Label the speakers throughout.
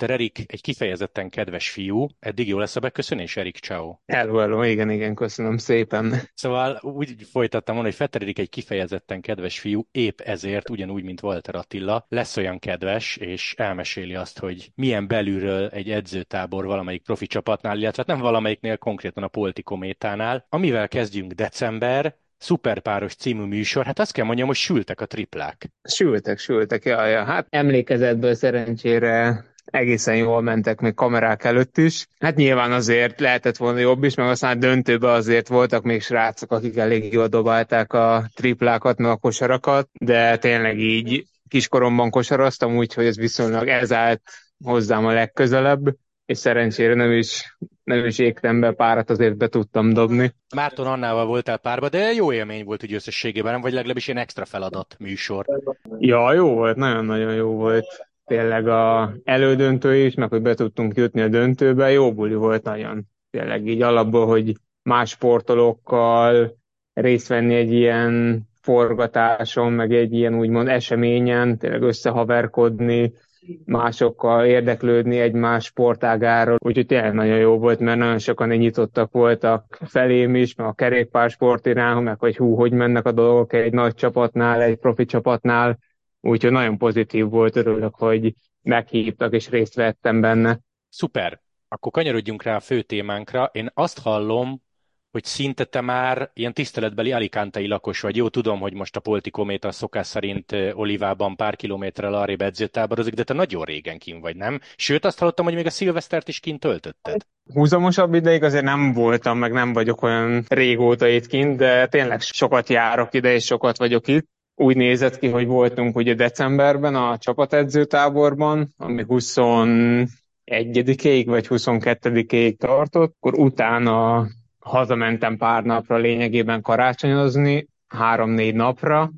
Speaker 1: Fetter Erik egy kifejezetten kedves fiú. Eddig jó lesz a beköszönés, Erik? Ciao.
Speaker 2: Hello, hello, igen, igen, köszönöm szépen.
Speaker 1: Szóval úgy folytattam volna, hogy Fetter Erik egy kifejezetten kedves fiú, épp ezért, ugyanúgy, mint Walter Attila, lesz olyan kedves, és elmeséli azt, hogy milyen belülről egy edzőtábor valamelyik profi csapatnál, illetve nem valamelyiknél, konkrétan a Politikométánál. Amivel kezdjünk december, szuperpáros című műsor, hát azt kell mondjam, hogy sültek a triplák.
Speaker 2: Sültek, sültek, jaj, ja. hát emlékezetből szerencsére egészen jól mentek még kamerák előtt is. Hát nyilván azért lehetett volna jobb is, meg aztán döntőben azért voltak még srácok, akik elég jól dobálták a triplákat, meg a kosarakat, de tényleg így kiskoromban kosaraztam, úgyhogy ez viszonylag ez állt hozzám a legközelebb, és szerencsére nem is, nem is égtem be párat, azért be tudtam dobni.
Speaker 1: Márton Annával voltál párba, de jó élmény volt úgy összességében? Vagy legalábbis ilyen extra feladat műsor.
Speaker 2: Ja, jó volt, nagyon-nagyon jó volt. Tényleg a elődöntő is, meg hogy be tudtunk jutni a döntőbe, jó buli volt nagyon. Tényleg így alapból, hogy más sportolókkal részt venni egy ilyen forgatáson, meg egy ilyen úgymond eseményen, tényleg összehaverkodni, másokkal érdeklődni egymás sportágáról, úgyhogy tényleg nagyon jó volt, mert nagyon sokan nyitottak voltak felém is, meg a kerékpársport irány, meg hogy hú, hogy mennek a dolgok egy nagy csapatnál, egy profi csapatnál, úgyhogy nagyon pozitív volt, örülök, hogy meghívtak és részt vettem benne.
Speaker 1: Szuper! Akkor kanyarodjunk rá a fő témánkra. Én azt hallom, hogy szinte te már ilyen tiszteletbeli alicantei lakos vagy. Jó, tudom, hogy most a Politikométa szokás szerint Olivában pár kilométerrel arrébb edzőtáborozik, de te nagyon régen kin vagy, nem? Sőt, azt hallottam, hogy még a szilvesztert is kint töltötted.
Speaker 2: Húzamosabb ideig azért nem voltam, meg nem vagyok olyan régóta itt kint, de tényleg sokat járok ide, és sokat vagyok itt. Úgy nézett ki, hogy voltunk ugye decemberben a csapatedzőtáborban, ami 21-ig vagy 22-ig tartott, akkor utána hazamentem pár napra lényegében karácsonyozni, három-négy napra,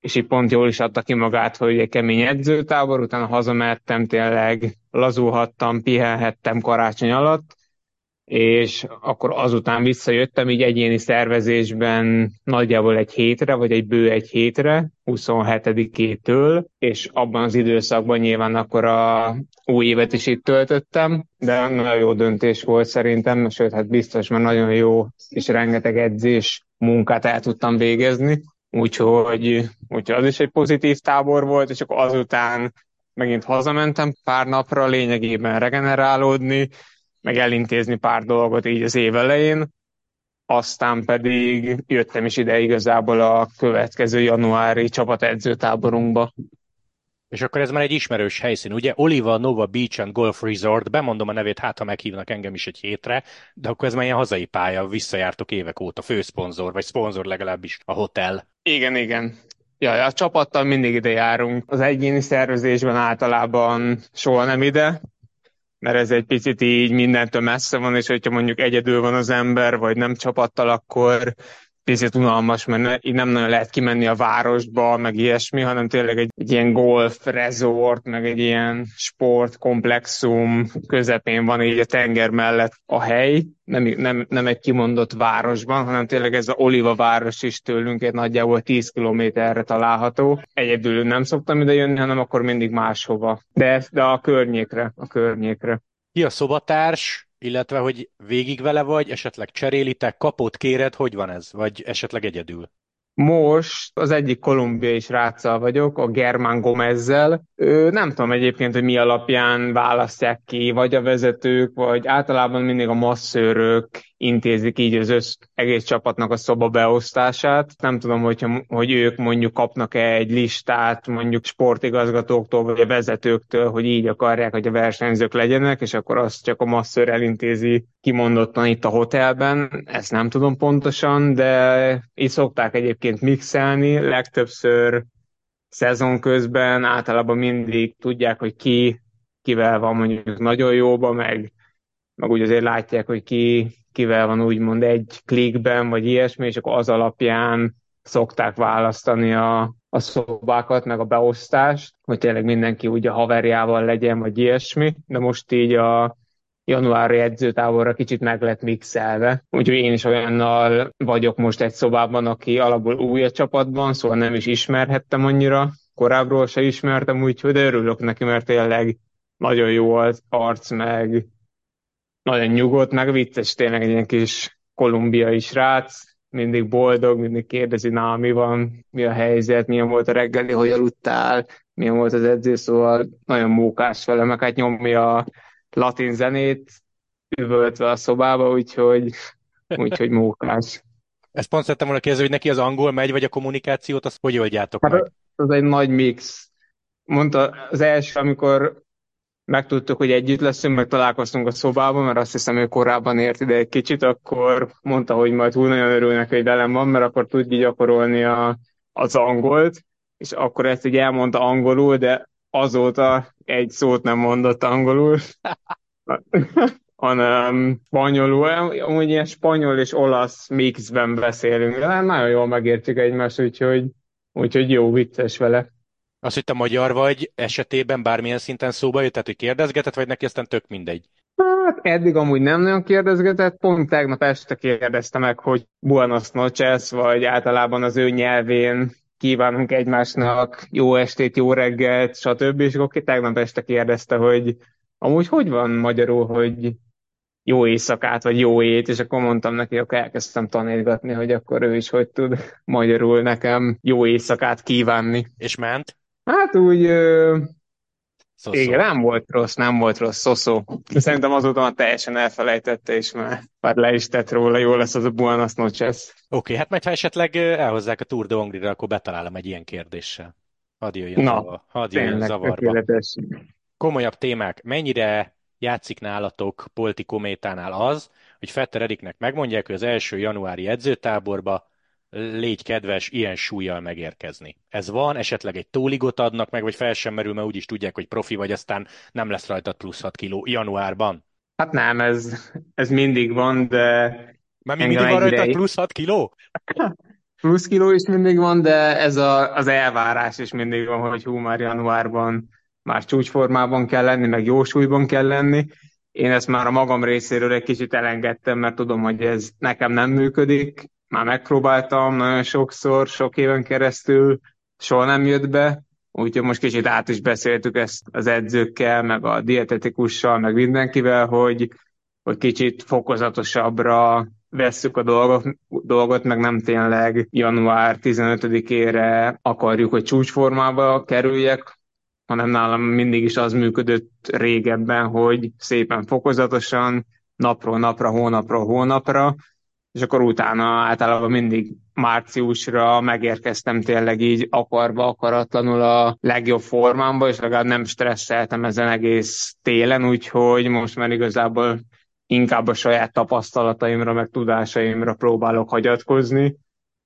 Speaker 2: és így pont jól is adta ki magát, hogy egy kemény edzőtábor, utána hazamertem, tényleg lazulhattam, pihenhettem karácsony alatt, és akkor azután visszajöttem így egyéni szervezésben nagyjából egy hétre, vagy egy bő egy hétre, 27-től, és abban az időszakban nyilván akkor a új évet is itt töltöttem, de nagyon jó döntés volt szerintem, sőt, hát biztos, mert nagyon jó és rengeteg edzés munkát el tudtam végezni, úgyhogy, úgyhogy az is egy pozitív tábor volt, és akkor azután megint hazamentem pár napra lényegében regenerálódni, meg elintézni pár dolgot így az év elején, aztán pedig jöttem is ide igazából a következő januári csapatedzőtáborunkba.
Speaker 1: És akkor ez már egy ismerős helyszín, ugye? Oliva Nova Beach and Golf Resort, bemondom a nevét, hát ha meghívnak engem is egy hétre, de akkor ez már ilyen hazai pálya, visszajártok évek óta, főszponzor, vagy szponzor legalábbis a hotel.
Speaker 2: Igen, igen. Ja, a csapattal mindig ide járunk. Az egyéni szervezésben általában soha nem ide, mert ez egy picit így mindentől messze van, és hogyha mondjuk egyedül van az ember, vagy nem csapattal, akkor picit unalmas, mert így nem nagyon lehet kimenni a városba, meg ilyesmi, hanem tényleg egy, egy ilyen golf resort, meg egy ilyen sportkomplexum közepén van így a tenger mellett a hely, nem, nem, nem egy kimondott városban, hanem tényleg ez a Oliva város is tőlünk egy nagyjából 10 kilométerre található. Egyedül nem szoktam ide jönni, hanem akkor mindig máshova. De, de a környékre, a környékre.
Speaker 1: Ki a szobatárs, illetve hogy végig vele vagy, esetleg cserélitek, kapott kéred, hogy van ez, vagy esetleg egyedül?
Speaker 2: Most az egyik kolumbiai sráccal vagyok, a Germán Gomezzel. Ő, nem tudom egyébként, hogy mi alapján választják ki, vagy a vezetők, vagy általában mindig a masszőrök intézik így az össz, egész csapatnak a szoba beosztását. Nem tudom, hogyha, hogy ők mondjuk kapnak-e egy listát mondjuk sportigazgatóktól, vagy a vezetőktől, hogy így akarják, hogy a versenyzők legyenek, és akkor azt csak a masszőr elintézi kimondottan itt a hotelben. Ezt nem tudom pontosan, de így szokták egyébként mixelni. Legtöbbször szezon közben általában mindig tudják, hogy ki kivel van mondjuk nagyon jóba, meg, meg úgy azért látják, hogy ki kivel van úgymond egy klikben, vagy ilyesmi, és akkor az alapján szokták választani a, a szobákat, meg a beosztást, hogy tényleg mindenki úgy a haverjával legyen, vagy ilyesmi, de most így a januári edzőtáborra kicsit meg lett mixelve. Úgyhogy én is olyannal vagyok most egy szobában, aki alapból új a csapatban, szóval nem is ismerhettem annyira, korábbról se ismertem, úgyhogy örülök neki, mert tényleg nagyon jó az arc, meg nagyon nyugodt, meg vicces tényleg egy ilyen kis kolumbiai srác, mindig boldog, mindig kérdezi, na, mi van, mi a helyzet, milyen volt a reggeli, hogy aludtál, milyen volt az edző, szóval nagyon mókás vele, meg hát nyomja latin zenét, üvöltve a szobába, úgyhogy, úgyhogy mókás.
Speaker 1: Ezt pont szerettem volna kérdezni, hogy neki az angol megy, vagy a kommunikációt, azt hogy oldjátok
Speaker 2: hát
Speaker 1: meg?
Speaker 2: Az egy nagy mix. Mondta az első, amikor megtudtuk, hogy együtt leszünk, meg találkoztunk a szobában, mert azt hiszem, ő korábban ért ide egy kicsit, akkor mondta, hogy majd hú, nagyon örülnek, hogy velem van, mert akkor tudja gyakorolni a, az angolt, és akkor ezt így elmondta angolul, de azóta egy szót nem mondott angolul, hanem spanyolul, amúgy ilyen spanyol és olasz mixben beszélünk, de nagyon jól megértjük egymást, úgyhogy, úgyhogy jó vicces vele.
Speaker 1: Azt, hogy te magyar vagy, esetében bármilyen szinten szóba jött, tehát hogy kérdezgetett, vagy neki aztán tök mindegy?
Speaker 2: Hát eddig amúgy nem nagyon kérdezgetett, pont tegnap este kérdezte meg, hogy buenos noches, vagy általában az ő nyelvén kívánunk egymásnak jó estét, jó reggelt, stb. És akkor tegnap este kérdezte, hogy amúgy hogy van magyarul, hogy jó éjszakát, vagy jó ét, és akkor mondtam neki, akkor elkezdtem tanítgatni, hogy akkor ő is hogy tud magyarul nekem jó éjszakát kívánni.
Speaker 1: És ment?
Speaker 2: Hát úgy, ö... igen, nem volt rossz, nem volt rossz, szoszó. De szerintem azóta már teljesen elfelejtette, és már, már le is tett róla, jó lesz az a Buenos Noches.
Speaker 1: Oké, okay, hát majd ha esetleg elhozzák a Tour de Hongrie-ra, akkor betalálom egy ilyen kérdéssel. Hadd jöjjön,
Speaker 2: Na,
Speaker 1: zavar, hadd jöjjön
Speaker 2: tényleg,
Speaker 1: zavarba.
Speaker 2: Tökéletes.
Speaker 1: Komolyabb témák. Mennyire játszik nálatok Polti Kométánál az, hogy Fetter Eriknek megmondják, hogy az első januári edzőtáborba légy kedves ilyen súlyjal megérkezni. Ez van, esetleg egy tóligot adnak meg, vagy fel sem merül, mert úgyis tudják, hogy profi vagy, aztán nem lesz rajtad plusz 6 kiló januárban.
Speaker 2: Hát nem, ez, ez mindig van, de...
Speaker 1: Már mi mindig van rajtad plusz 6 kiló?
Speaker 2: plusz kiló is mindig van, de ez a, az elvárás is mindig van, hogy hú, már januárban már csúcsformában kell lenni, meg jó súlyban kell lenni. Én ezt már a magam részéről egy kicsit elengedtem, mert tudom, hogy ez nekem nem működik. Már megpróbáltam nagyon sokszor, sok éven keresztül, soha nem jött be, úgyhogy most kicsit át is beszéltük ezt az edzőkkel, meg a dietetikussal, meg mindenkivel, hogy, hogy kicsit fokozatosabbra vesszük a dolgot, dolgot, meg nem tényleg január 15-ére akarjuk, hogy csúcsformába kerüljek, hanem nálam mindig is az működött régebben, hogy szépen fokozatosan, napról napra, hónapról hónapra, és akkor utána általában mindig márciusra megérkeztem tényleg így akarva, akaratlanul a legjobb formámba, és legalább nem stresszeltem ezen egész télen, úgyhogy most már igazából inkább a saját tapasztalataimra, meg tudásaimra próbálok hagyatkozni,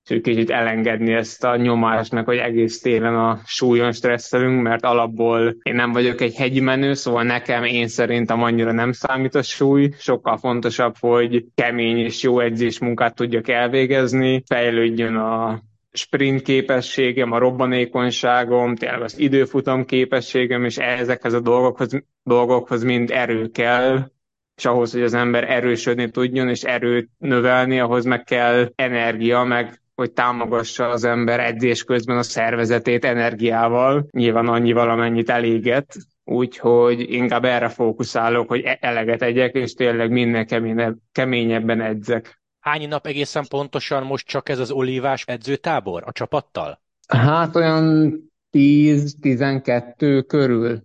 Speaker 2: és kicsit elengedni ezt a nyomást, meg hogy egész télen a súlyon stresszelünk, mert alapból én nem vagyok egy hegyi menő, szóval nekem én szerintem annyira nem számít a súly, sokkal fontosabb, hogy kemény és jó edzés munkát tudjak elvégezni, fejlődjön a sprint képességem, a robbanékonyságom, tényleg az időfutam képességem, és ezekhez a dolgokhoz, dolgokhoz mind erő kell, és ahhoz, hogy az ember erősödni tudjon, és erőt növelni, ahhoz meg kell energia, meg hogy támogassa az ember edzés közben a szervezetét energiával, nyilván annyival, amennyit eléget, úgyhogy inkább erre fókuszálok, hogy e- eleget egyek, és tényleg minden keményebben edzek.
Speaker 1: Hány nap egészen pontosan most csak ez az olívás edzőtábor a csapattal?
Speaker 2: Hát olyan 10-12 körül.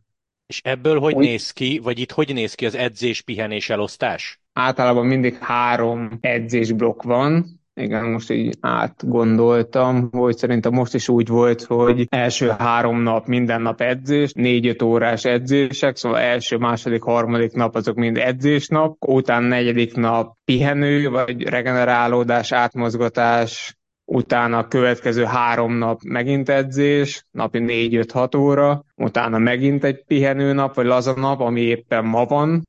Speaker 1: És ebből hogy Úgy... néz ki, vagy itt hogy néz ki az edzés-pihenés elosztás?
Speaker 2: Általában mindig három edzésblokk van, igen, most így átgondoltam, hogy szerintem most is úgy volt, hogy első három nap minden nap edzés, négy-öt órás edzések, szóval első, második, harmadik nap azok mind edzésnap, utána negyedik nap pihenő, vagy regenerálódás, átmozgatás, utána a következő három nap megint edzés, napi 4-5-6 óra, utána megint egy pihenő nap, vagy laza nap, ami éppen ma van,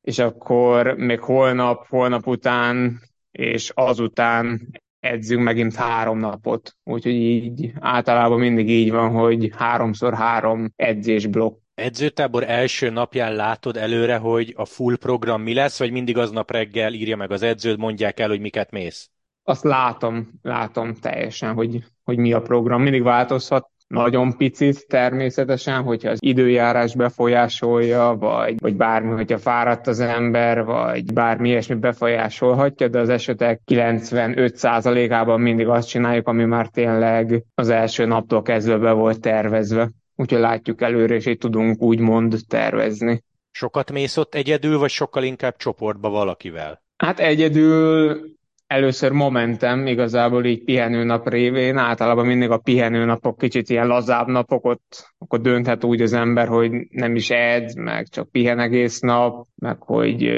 Speaker 2: és akkor még holnap, holnap után és azután edzünk megint három napot. Úgyhogy így általában mindig így van, hogy háromszor három edzésblokk.
Speaker 1: Edzőtábor első napján látod előre, hogy a full program mi lesz, vagy mindig aznap reggel írja meg az edződ, mondják el, hogy miket mész?
Speaker 2: Azt látom, látom teljesen, hogy, hogy mi a program. Mindig változhat nagyon picit természetesen, hogyha az időjárás befolyásolja, vagy, vagy bármi, hogyha fáradt az ember, vagy bármi ilyesmi befolyásolhatja, de az esetek 95%-ában mindig azt csináljuk, ami már tényleg az első naptól kezdve be volt tervezve. Úgyhogy látjuk előre, és így tudunk úgymond tervezni.
Speaker 1: Sokat mész ott egyedül, vagy sokkal inkább csoportba valakivel?
Speaker 2: Hát egyedül először momentem igazából így pihenőnap révén, általában mindig a pihenőnapok kicsit ilyen lazább napok, ott akkor dönthet úgy az ember, hogy nem is edz, meg csak pihen egész nap, meg hogy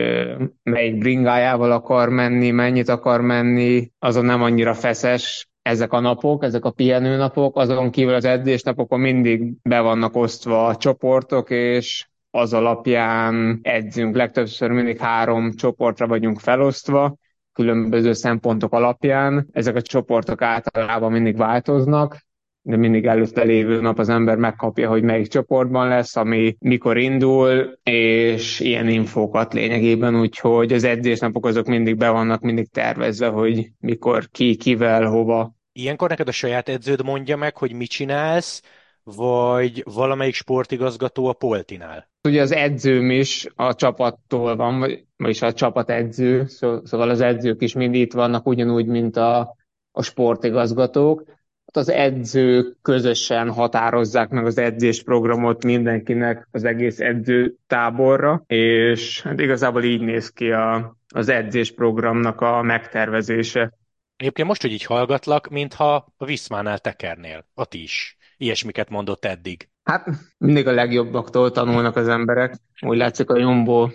Speaker 2: melyik bringájával akar menni, mennyit akar menni, azon nem annyira feszes, ezek a napok, ezek a pihenőnapok, azon kívül az edzésnapokon mindig be vannak osztva a csoportok, és az alapján edzünk. Legtöbbször mindig három csoportra vagyunk felosztva, különböző szempontok alapján. Ezek a csoportok általában mindig változnak, de mindig előtte lévő nap az ember megkapja, hogy melyik csoportban lesz, ami mikor indul, és ilyen infókat lényegében, úgyhogy az edzésnapok azok mindig be vannak mindig tervezve, hogy mikor ki, kivel, hova.
Speaker 1: Ilyenkor neked a saját edződ mondja meg, hogy mit csinálsz, vagy valamelyik sportigazgató a Poltinál?
Speaker 2: Ugye az edzőm is a csapattól van, vagy, vagyis a csapatedző, szóval az edzők is mind itt vannak, ugyanúgy, mint a, a sportigazgatók. Hát az edzők közösen határozzák meg az edzésprogramot mindenkinek az egész edzőtáborra, és hát igazából így néz ki a, az edzésprogramnak a megtervezése.
Speaker 1: Egyébként most, hogy így hallgatlak, mintha a Viszmánál tekernél, a ti is ilyesmiket mondott eddig?
Speaker 2: Hát mindig a legjobbaktól tanulnak az emberek. Úgy látszik, a Jumbo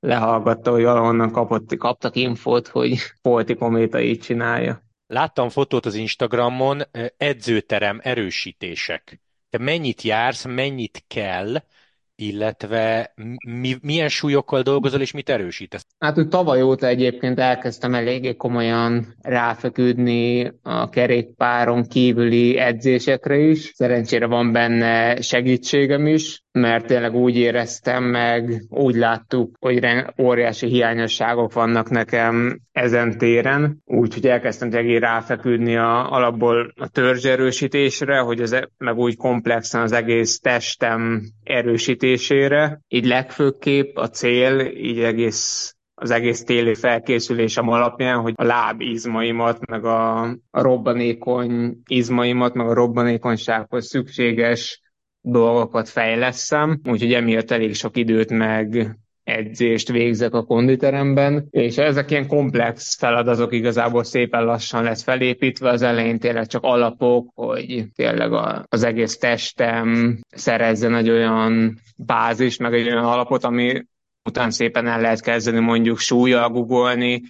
Speaker 2: lehallgatta, hogy valahonnan kapott, kaptak infót, hogy Polti Kométa így csinálja.
Speaker 1: Láttam fotót az Instagramon, edzőterem erősítések. Te mennyit jársz, mennyit kell, illetve mi, milyen súlyokkal dolgozol, és mit erősítesz?
Speaker 2: Hát úgy tavaly óta egyébként elkezdtem eléggé komolyan ráfeküdni a kerékpáron kívüli edzésekre is. Szerencsére van benne segítségem is, mert tényleg úgy éreztem meg, úgy láttuk, hogy óriási hiányosságok vannak nekem ezen téren, úgyhogy elkezdtem tényleg ráfeküdni a, alapból a törzserősítésre, hogy ez meg úgy komplexen az egész testem erősítésére. Így legfőképp a cél, így egész az egész téli felkészülésem alapján, hogy a lábizmaimat, meg a, a robbanékony izmaimat, meg a robbanékonysághoz szükséges dolgokat fejleszem, úgyhogy emiatt elég sok időt meg edzést végzek a konditeremben, és ezek ilyen komplex feladatok igazából szépen lassan lesz felépítve, az elején tényleg csak alapok, hogy tényleg az egész testem szerezzen egy olyan bázis, meg egy olyan alapot, ami után szépen el lehet kezdeni mondjuk súlyjal googolni,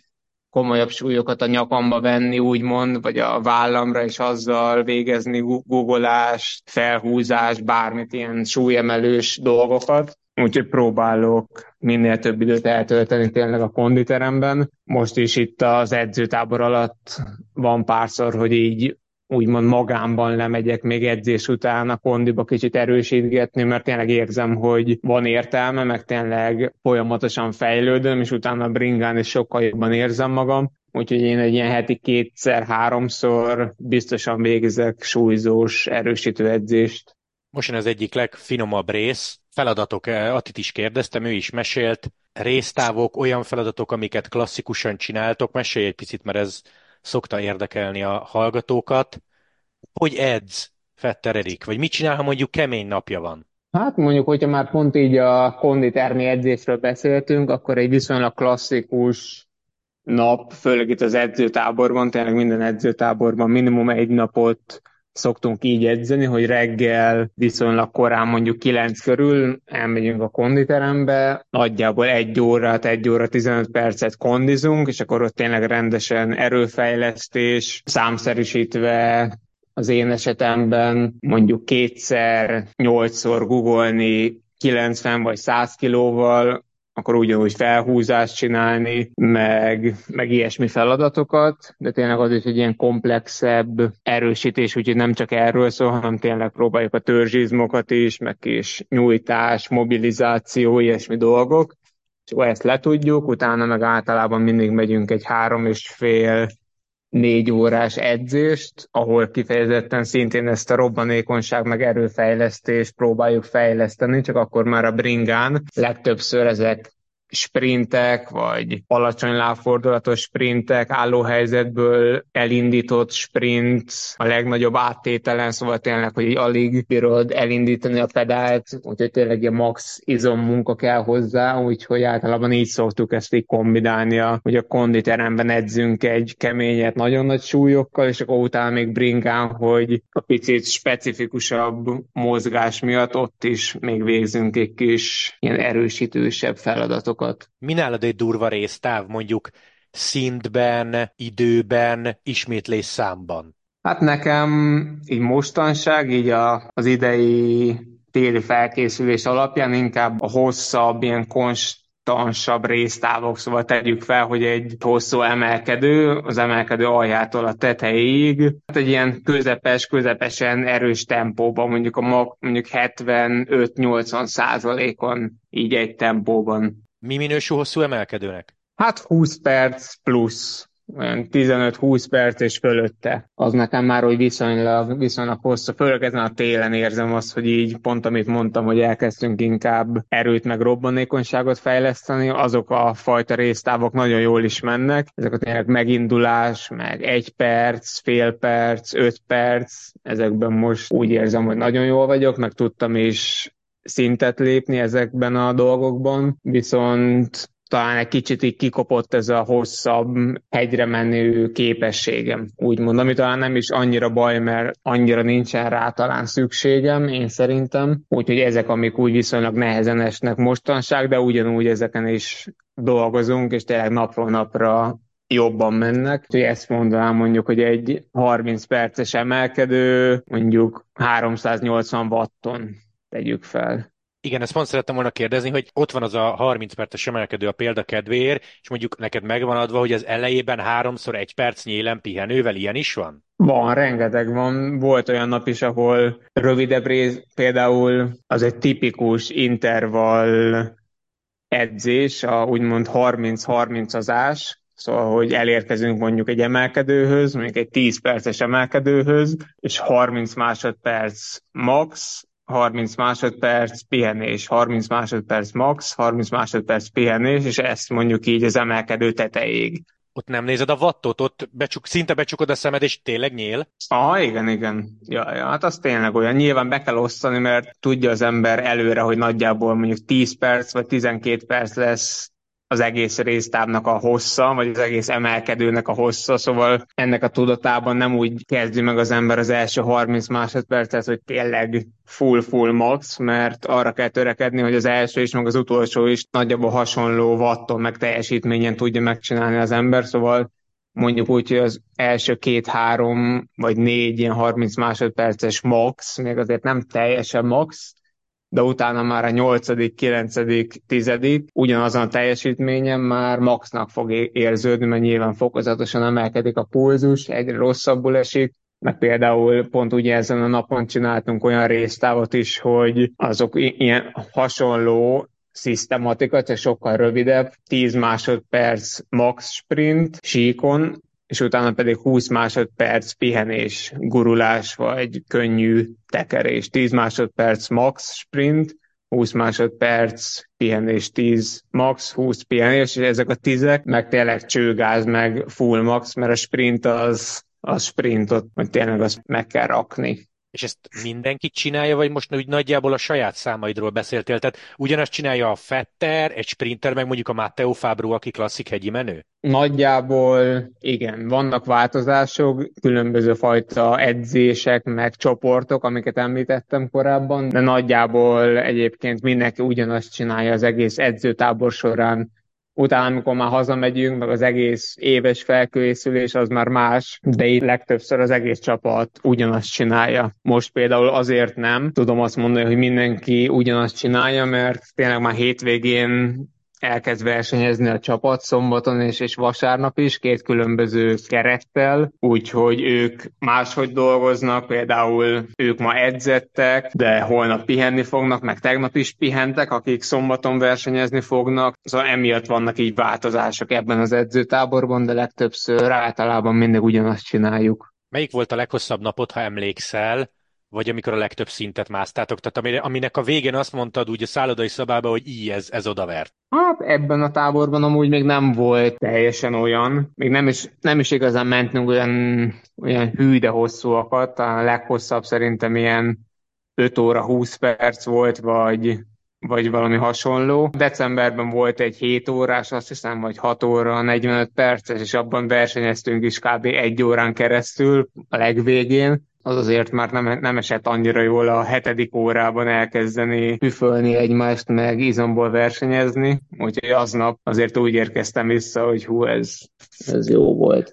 Speaker 2: komolyabb súlyokat a nyakamba venni, úgymond, vagy a vállamra, és azzal végezni googolás, felhúzás, bármit ilyen súlyemelős dolgokat. Úgyhogy próbálok minél több időt eltölteni tényleg a konditeremben. Most is itt az edzőtábor alatt van párszor, hogy így úgymond magámban lemegyek még edzés után a kondiba kicsit erősítgetni, mert tényleg érzem, hogy van értelme, meg tényleg folyamatosan fejlődöm, és utána a bringán is sokkal jobban érzem magam. Úgyhogy én egy ilyen heti kétszer-háromszor biztosan végzek súlyzós erősítő edzést.
Speaker 1: Most az egyik legfinomabb rész. Feladatok, eh, Attit is kérdeztem, ő is mesélt. Résztávok, olyan feladatok, amiket klasszikusan csináltok. Mesélj egy picit, mert ez szokta érdekelni a hallgatókat. Hogy edz Fetter Erik? Vagy mit csinál, ha mondjuk kemény napja van?
Speaker 2: Hát mondjuk, hogyha már pont így a konditermi edzésről beszéltünk, akkor egy viszonylag klasszikus nap, főleg itt az edzőtáborban, tényleg minden edzőtáborban minimum egy napot szoktunk így edzeni, hogy reggel viszonylag korán mondjuk 9 körül elmegyünk a konditerembe, nagyjából egy órát, egy óra 15 percet kondizunk, és akkor ott tényleg rendesen erőfejlesztés, számszerűsítve az én esetemben mondjuk kétszer, nyolcszor googolni 90 vagy 100 kilóval, akkor ugyanúgy felhúzást csinálni, meg, meg ilyesmi feladatokat, de tényleg az is egy ilyen komplexebb erősítés, úgyhogy nem csak erről szól, hanem tényleg próbáljuk a törzsizmokat is, meg is nyújtás, mobilizáció, ilyesmi dolgok, és ezt letudjuk, utána meg általában mindig megyünk egy három és fél négy órás edzést, ahol kifejezetten szintén ezt a robbanékonyság meg erőfejlesztést próbáljuk fejleszteni, csak akkor már a bringán legtöbbször ezek sprintek, vagy alacsony lábfordulatos sprintek, állóhelyzetből elindított sprint, a legnagyobb áttételen, szóval tényleg, hogy alig bírod elindítani a pedált, úgyhogy tényleg a max izom munka kell hozzá, úgyhogy általában így szoktuk ezt így kombinálni, hogy a konditeremben edzünk egy keményet nagyon nagy súlyokkal, és akkor utána még bringán, hogy a picit specifikusabb mozgás miatt ott is még végzünk egy kis ilyen erősítősebb feladatok sokat.
Speaker 1: Mi nálad egy durva résztáv, mondjuk szintben, időben, ismétlés számban?
Speaker 2: Hát nekem így mostanság, így a, az idei téli felkészülés alapján inkább a hosszabb, ilyen konstansabb résztávok, szóval tegyük fel, hogy egy hosszú emelkedő, az emelkedő aljától a tetejéig, hát egy ilyen közepes, közepesen erős tempóban, mondjuk a mondjuk 75-80 százalékon így egy tempóban.
Speaker 1: Mi minősül hosszú emelkedőnek?
Speaker 2: Hát 20 perc plusz, olyan 15-20 perc és fölötte. Az nekem már úgy viszonylag, viszonylag hosszú. Főleg ezen a télen érzem azt, hogy így pont amit mondtam, hogy elkezdtünk inkább erőt meg robbanékonyságot fejleszteni, azok a fajta résztávok nagyon jól is mennek. Ezek a tényleg megindulás, meg egy perc, fél perc, öt perc, ezekben most úgy érzem, hogy nagyon jól vagyok, meg tudtam is szintet lépni ezekben a dolgokban, viszont talán egy kicsit így kikopott ez a hosszabb hegyre menő képességem, úgymond, ami talán nem is annyira baj, mert annyira nincsen rá talán szükségem, én szerintem. Úgyhogy ezek, amik úgy viszonylag nehezen esnek mostanság, de ugyanúgy ezeken is dolgozunk, és tényleg napról napra jobban mennek. Úgyhogy ezt mondanám mondjuk, hogy egy 30 perces emelkedő mondjuk 380 watton tegyük fel.
Speaker 1: Igen, ezt pont szerettem volna kérdezni, hogy ott van az a 30 perces emelkedő a példa kedvéért, és mondjuk neked megvan adva, hogy az elejében háromszor egy perc nyélen pihenővel ilyen is van?
Speaker 2: Van, rengeteg van. Volt olyan nap is, ahol rövidebb rész, például az egy tipikus intervall edzés, a úgymond 30-30 azás, Szóval, hogy elérkezünk mondjuk egy emelkedőhöz, mondjuk egy 10 perces emelkedőhöz, és 30 másodperc max, 30 másodperc pihenés, 30 másodperc max, 30 másodperc pihenés, és ezt mondjuk így az emelkedő tetejéig.
Speaker 1: Ott nem nézed a wattot, ott becsuk, szinte becsukod a szemed, és tényleg nyél?
Speaker 2: Ah, igen, igen. Ja, ja, hát az tényleg olyan. Nyilván be kell osztani, mert tudja az ember előre, hogy nagyjából mondjuk 10 perc vagy 12 perc lesz az egész résztávnak a hossza, vagy az egész emelkedőnek a hossza, szóval ennek a tudatában nem úgy kezdi meg az ember az első 30 másodpercet, hogy tényleg full-full max, mert arra kell törekedni, hogy az első is, meg az utolsó is nagyjából hasonló watton, meg teljesítményen tudja megcsinálni az ember, szóval mondjuk úgy, hogy az első két-három vagy négy ilyen 30 másodperces max, még azért nem teljesen max, de utána már a 8., 9., 10. ugyanazon a teljesítményen már maxnak fog érződni, mert nyilván fokozatosan emelkedik a pulzus, egyre rosszabbul esik, meg például pont ugye ezen a napon csináltunk olyan résztávot is, hogy azok ilyen hasonló szisztematika, csak sokkal rövidebb, 10 másodperc max sprint síkon, és utána pedig 20 másodperc pihenés, gurulás vagy könnyű tekerés. 10 másodperc max sprint, 20 másodperc pihenés, 10 max, 20 pihenés, és ezek a tízek meg tényleg csőgáz, meg full max, mert a sprint az, az sprintot, hogy tényleg azt meg kell rakni.
Speaker 1: És ezt mindenki csinálja, vagy most úgy nagyjából a saját számaidról beszéltél? Tehát ugyanazt csinálja a Fetter, egy sprinter, meg mondjuk a Matteo Fabro, aki klasszik hegyi menő?
Speaker 2: Nagyjából igen, vannak változások, különböző fajta edzések, meg csoportok, amiket említettem korábban, de nagyjából egyébként mindenki ugyanazt csinálja az egész edzőtábor során, utána, amikor már hazamegyünk, meg az egész éves felkészülés az már más, de itt legtöbbször az egész csapat ugyanazt csinálja. Most például azért nem tudom azt mondani, hogy mindenki ugyanazt csinálja, mert tényleg már hétvégén elkezd versenyezni a csapat szombaton és, és vasárnap is, két különböző kerettel, úgyhogy ők máshogy dolgoznak, például ők ma edzettek, de holnap pihenni fognak, meg tegnap is pihentek, akik szombaton versenyezni fognak, szóval emiatt vannak így változások ebben az edzőtáborban, de legtöbbször általában mindig ugyanazt csináljuk.
Speaker 1: Melyik volt a leghosszabb napot, ha emlékszel, vagy amikor a legtöbb szintet másztátok? Tehát aminek a végén azt mondtad úgy a szállodai szabába, hogy így ez, ez odavert.
Speaker 2: Hát ebben a táborban amúgy még nem volt teljesen olyan. Még nem is, nem is igazán mentünk olyan, olyan hű, de hosszúakat. A leghosszabb szerintem ilyen 5 óra 20 perc volt, vagy vagy valami hasonló. Decemberben volt egy 7 órás, azt hiszem, vagy 6 óra, 45 perces, és abban versenyeztünk is kb. egy órán keresztül a legvégén az azért már nem, nem esett annyira jól a hetedik órában elkezdeni püfölni egymást, meg izomból versenyezni, úgyhogy aznap azért úgy érkeztem vissza, hogy hú, ez, ez jó volt.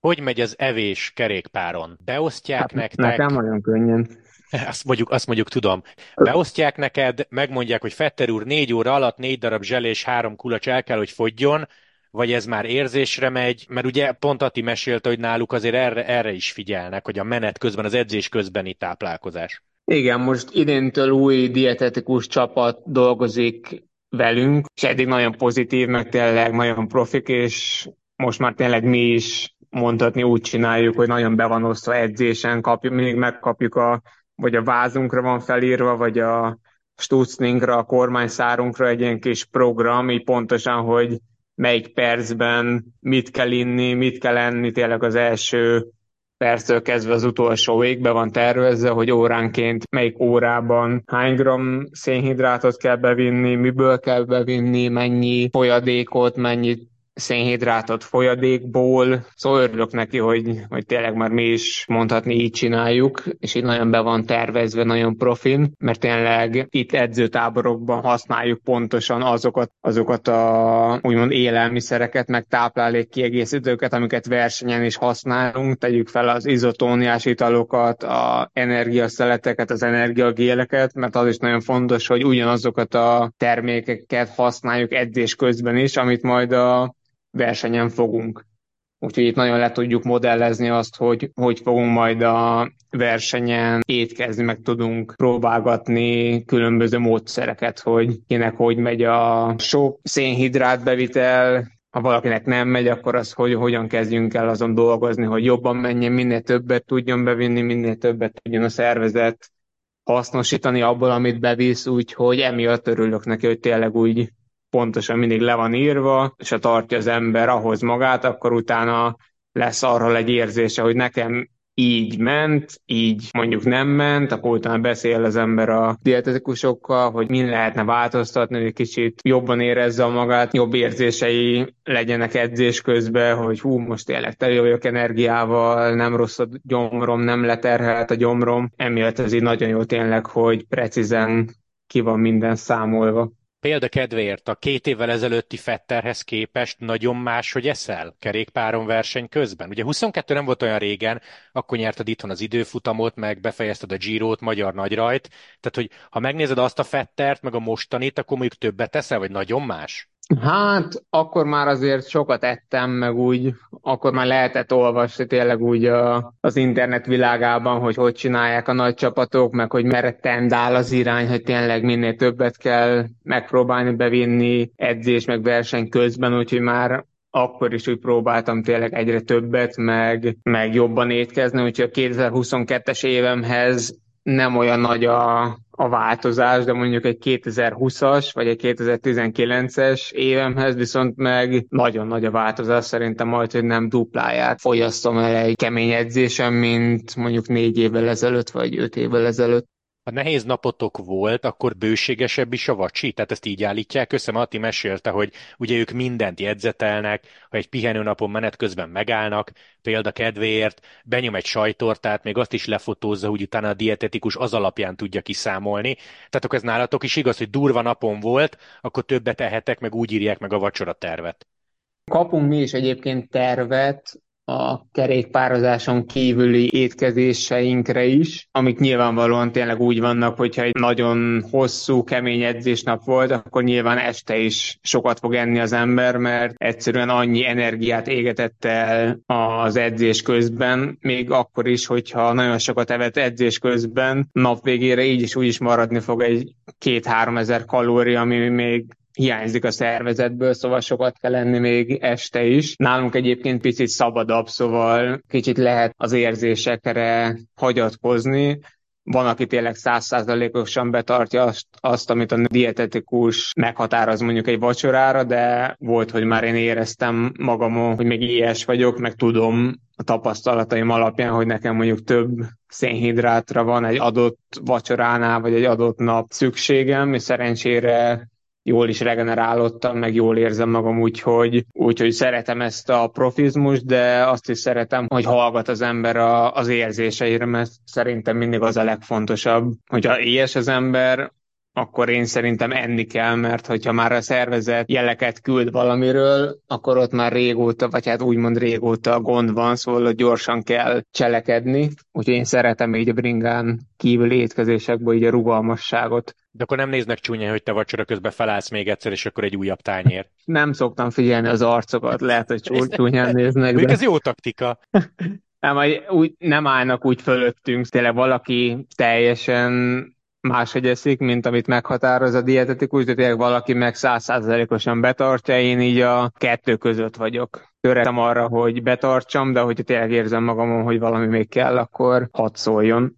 Speaker 1: Hogy megy az evés kerékpáron? Beosztják hát, nektek?
Speaker 2: Nekem nagyon könnyen.
Speaker 1: Azt mondjuk, azt mondjuk tudom. Beosztják neked, megmondják, hogy Fetter úr négy óra alatt négy darab zselé és három kulacs el kell, hogy fogjon, vagy ez már érzésre megy, mert ugye pont Ati mesélte, hogy náluk azért erre, erre is figyelnek, hogy a menet közben, az edzés közbeni táplálkozás.
Speaker 2: Igen, most idéntől új dietetikus csapat dolgozik velünk, és eddig nagyon pozitív, meg tényleg nagyon profik, és most már tényleg mi is mondhatni úgy csináljuk, hogy nagyon be van osztva edzésen, kapjuk, mindig megkapjuk a, vagy a vázunkra van felírva, vagy a stucninkra, a kormányszárunkra egy ilyen kis program, így pontosan, hogy melyik percben mit kell inni, mit kell enni, tényleg az első perctől kezdve az utolsó végbe van tervezve, hogy óránként melyik órában hány gram szénhidrátot kell bevinni, miből kell bevinni, mennyi folyadékot, mennyi szénhidrátot folyadékból, szóval örülök neki, hogy, hogy tényleg már mi is mondhatni így csináljuk, és így nagyon be van tervezve, nagyon profin, mert tényleg itt edzőtáborokban használjuk pontosan azokat, azokat a úgymond élelmiszereket, meg táplálék kiegészítőket, amiket versenyen is használunk, tegyük fel az izotóniás italokat, a energiaszeleteket, az energiagéleket, mert az is nagyon fontos, hogy ugyanazokat a termékeket használjuk edzés közben is, amit majd a versenyen fogunk. Úgyhogy itt nagyon le tudjuk modellezni azt, hogy hogy fogunk majd a versenyen étkezni, meg tudunk próbálgatni különböző módszereket, hogy kinek hogy megy a sok szénhidrát bevitel, ha valakinek nem megy, akkor az, hogy hogyan kezdjünk el azon dolgozni, hogy jobban menjen, minél többet tudjon bevinni, minél többet tudjon a szervezet hasznosítani abból, amit bevisz, úgyhogy emiatt örülök neki, hogy tényleg úgy pontosan mindig le van írva, és ha tartja az ember ahhoz magát, akkor utána lesz arról egy érzése, hogy nekem így ment, így mondjuk nem ment, akkor utána beszél az ember a dietetikusokkal, hogy min lehetne változtatni, hogy kicsit jobban érezze magát, jobb érzései legyenek edzés közben, hogy hú, most tényleg tele vagyok energiával, nem rossz a gyomrom, nem leterhelt a gyomrom. Emiatt ez így nagyon jó tényleg, hogy precízen ki van minden számolva.
Speaker 1: Példa kedvéért a két évvel ezelőtti Fetterhez képest nagyon más, hogy eszel kerékpáron verseny közben. Ugye 22 nem volt olyan régen, akkor nyerted itthon az időfutamot, meg befejezted a Girót, magyar nagyrajt. Tehát, hogy ha megnézed azt a Fettert, meg a mostanit, akkor mondjuk többet teszel, vagy nagyon más?
Speaker 2: Hát, akkor már azért sokat ettem, meg úgy, akkor már lehetett olvasni tényleg úgy a, az internet világában, hogy hogy csinálják a nagy csapatok, meg hogy merre tendál az irány, hogy tényleg minél többet kell megpróbálni bevinni edzés, meg verseny közben, úgyhogy már akkor is úgy próbáltam tényleg egyre többet, meg, meg jobban étkezni, úgyhogy a 2022-es évemhez nem olyan nagy a, a változás, de mondjuk egy 2020-as vagy egy 2019-es évemhez viszont meg nagyon nagy a változás, szerintem majd, hogy nem dupláját folyasztom el egy kemény edzésem, mint mondjuk négy évvel ezelőtt, vagy öt évvel ezelőtt
Speaker 1: ha nehéz napotok volt, akkor bőségesebb is a vacsi? Tehát ezt így állítják össze? Mati mesélte, hogy ugye ők mindent jegyzetelnek, ha egy pihenőnapon menet közben megállnak, példa kedvéért, benyom egy sajtortát, még azt is lefotózza, hogy utána a dietetikus az alapján tudja kiszámolni. Tehát akkor ez nálatok is igaz, hogy durva napon volt, akkor többet ehetek, meg úgy írják meg a vacsora tervet.
Speaker 2: Kapunk mi is egyébként tervet, a kerékpározáson kívüli étkezéseinkre is, amik nyilvánvalóan tényleg úgy vannak, hogyha egy nagyon hosszú, kemény edzésnap volt, akkor nyilván este is sokat fog enni az ember, mert egyszerűen annyi energiát égetett el az edzés közben, még akkor is, hogyha nagyon sokat evett edzés közben, nap végére így is úgy is maradni fog egy két-három ezer kalória, ami még hiányzik a szervezetből, szóval sokat kell lenni még este is. Nálunk egyébként picit szabadabb, szóval kicsit lehet az érzésekre hagyatkozni, van, aki tényleg százszázalékosan betartja azt, azt, amit a dietetikus meghatároz mondjuk egy vacsorára, de volt, hogy már én éreztem magamon, hogy még ilyes vagyok, meg tudom a tapasztalataim alapján, hogy nekem mondjuk több szénhidrátra van egy adott vacsoránál, vagy egy adott nap szükségem, és szerencsére jól is regenerálódtam, meg jól érzem magam, úgyhogy, úgyhogy szeretem ezt a profizmust, de azt is szeretem, hogy hallgat az ember a, az érzéseire, mert szerintem mindig az a legfontosabb, hogyha ilyes az ember, akkor én szerintem enni kell, mert hogyha már a szervezet jeleket küld valamiről, akkor ott már régóta, vagy hát úgymond régóta gond van, szóval hogy gyorsan kell cselekedni. Úgyhogy én szeretem így a bringán kívül étkezésekből így a rugalmasságot.
Speaker 1: De akkor nem néznek csúnya, hogy te vacsora közben felállsz még egyszer, és akkor egy újabb tányér.
Speaker 2: Nem szoktam figyelni az arcokat, lehet, hogy csú, csúnyán néznek.
Speaker 1: De... ez jó taktika.
Speaker 2: Nem, úgy, nem állnak úgy fölöttünk, tényleg valaki teljesen máshogy eszik, mint amit meghatároz a dietetikus, de tényleg valaki meg százszázalékosan betartja, én így a kettő között vagyok. Törekszem arra, hogy betartsam, de hogyha tényleg érzem magamon, hogy valami még kell, akkor hadd szóljon.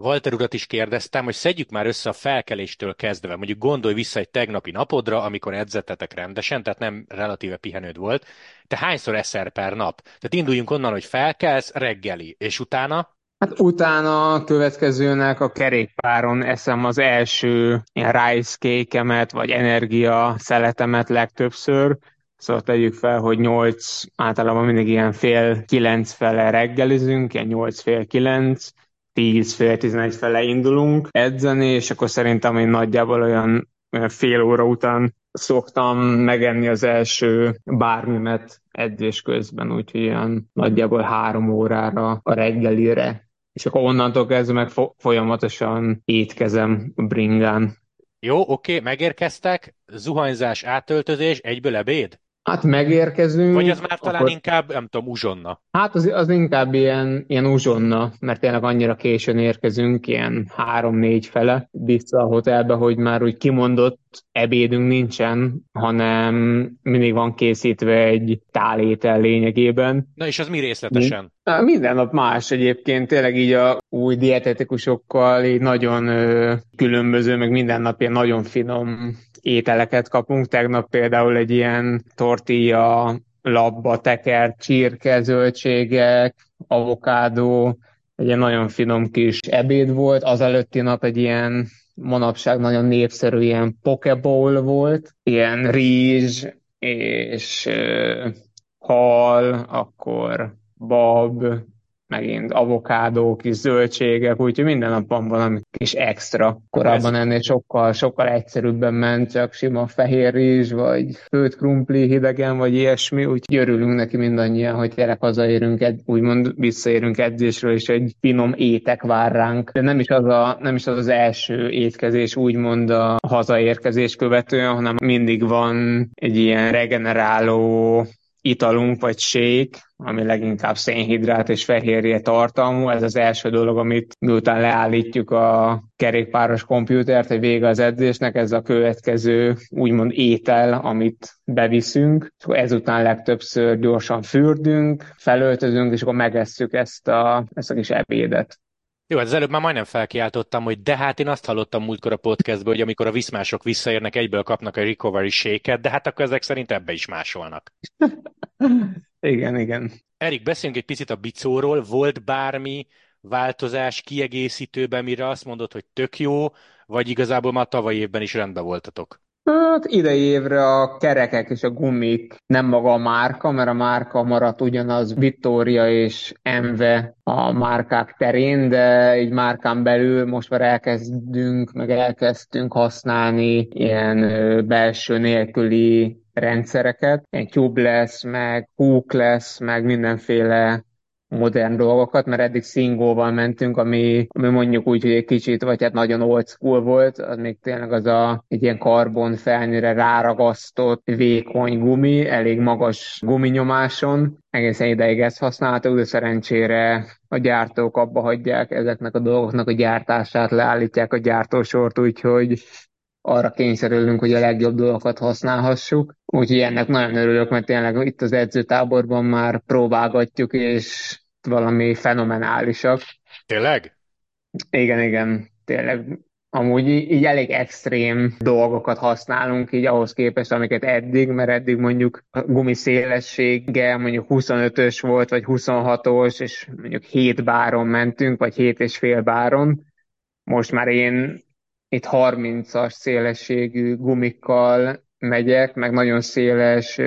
Speaker 1: Walter urat is kérdeztem, hogy szedjük már össze a felkeléstől kezdve. Mondjuk gondolj vissza egy tegnapi napodra, amikor edzettetek rendesen, tehát nem relatíve pihenőd volt. Te hányszor eszel per nap? Tehát induljunk onnan, hogy felkelsz, reggeli, és utána?
Speaker 2: Hát utána a következőnek a kerékpáron eszem az első ilyen rice cake vagy energia szeletemet legtöbbször. Szóval tegyük fel, hogy 8, általában mindig ilyen fél kilenc fele reggelizünk, ilyen 8 fél kilenc, 10 fél 11 fele indulunk edzeni, és akkor szerintem én nagyjából olyan, olyan fél óra után szoktam megenni az első bármimet edzés közben, úgyhogy ilyen nagyjából három órára a reggelire és akkor onnantól kezdve meg folyamatosan étkezem bringán.
Speaker 1: Jó, oké, megérkeztek, zuhanyzás, átöltözés, egyből ebéd?
Speaker 2: Hát megérkezünk.
Speaker 1: Vagy az már talán akkor... inkább, nem tudom, uzsonna?
Speaker 2: Hát az, az inkább ilyen, ilyen uzsonna, mert tényleg annyira későn érkezünk, ilyen három-négy fele vissza a hotelbe, hogy már úgy kimondott ebédünk nincsen, hanem mindig van készítve egy tálétel lényegében.
Speaker 1: Na és az mi részletesen?
Speaker 2: Minden nap más egyébként, tényleg így a új dietetikusokkal így nagyon ö, különböző, meg minden nap ilyen nagyon finom ételeket kapunk. Tegnap például egy ilyen tortilla labba tekert csirke, zöldségek, avokádó, egy ilyen nagyon finom kis ebéd volt. Az előtti nap egy ilyen manapság nagyon népszerű ilyen pokeball volt, ilyen rizs és uh, hal, akkor bab, megint avokádó, kis zöldségek, úgyhogy minden nap van valami kis extra. Korábban Ez... ennél sokkal, sokkal egyszerűbben ment, csak sima fehér rizs, vagy főtt krumpli hidegen, vagy ilyesmi, úgyhogy örülünk neki mindannyian, hogy tényleg hazaérünk, ed- úgymond visszaérünk edzésről, és egy finom étek vár ránk. De nem is az a, nem is az, az első étkezés, úgymond a hazaérkezés követően, hanem mindig van egy ilyen regeneráló italunk vagy shake, ami leginkább szénhidrát és fehérje tartalmú. Ez az első dolog, amit miután leállítjuk a kerékpáros komputert, hogy vége az edzésnek, ez a következő úgymond étel, amit beviszünk. És ezután legtöbbször gyorsan fürdünk, felöltözünk, és akkor megesszük ezt a, ezt a kis ebédet.
Speaker 1: Jó, hát az előbb már majdnem felkiáltottam, hogy de hát én azt hallottam múltkor a podcastből, hogy amikor a viszmások visszaérnek, egyből kapnak a recovery shake de hát akkor ezek szerint ebbe is másolnak.
Speaker 2: igen, igen.
Speaker 1: Erik, beszéljünk egy picit a bicóról. Volt bármi változás kiegészítőben, mire azt mondod, hogy tök jó, vagy igazából már tavaly évben is rendben voltatok?
Speaker 2: Hát idei évre a kerekek és a gumik nem maga a márka, mert a márka maradt ugyanaz Victoria és Enve a márkák terén, de egy márkán belül most már elkezdünk, meg elkezdtünk használni ilyen belső nélküli rendszereket, ilyen tubeless, meg hookless, meg mindenféle modern dolgokat, mert eddig szingóval mentünk, ami, ami mondjuk úgy, hogy egy kicsit, vagy hát nagyon old school volt, az még tényleg az a egy ilyen karbon felnyire ráragasztott, vékony gumi, elég magas guminyomáson, egészen ideig ezt használtuk, de szerencsére a gyártók abba hagyják ezeknek a dolgoknak a gyártását, leállítják a gyártósort, úgyhogy arra kényszerülünk, hogy a legjobb dolgokat használhassuk. Úgyhogy ennek nagyon örülök, mert tényleg itt az edzőtáborban már próbálgatjuk, és valami fenomenálisak.
Speaker 1: Tényleg?
Speaker 2: Igen, igen, tényleg. Amúgy így elég extrém dolgokat használunk így ahhoz képest, amiket eddig, mert eddig mondjuk a gumi szélessége mondjuk 25-ös volt, vagy 26-os, és mondjuk 7 báron mentünk, vagy 7 és fél báron. Most már én itt 30-as szélességű gumikkal megyek, meg nagyon széles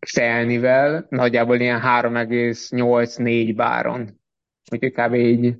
Speaker 2: szelnivel, nagyjából ilyen 3,8-4 báron. Úgyhogy kb. így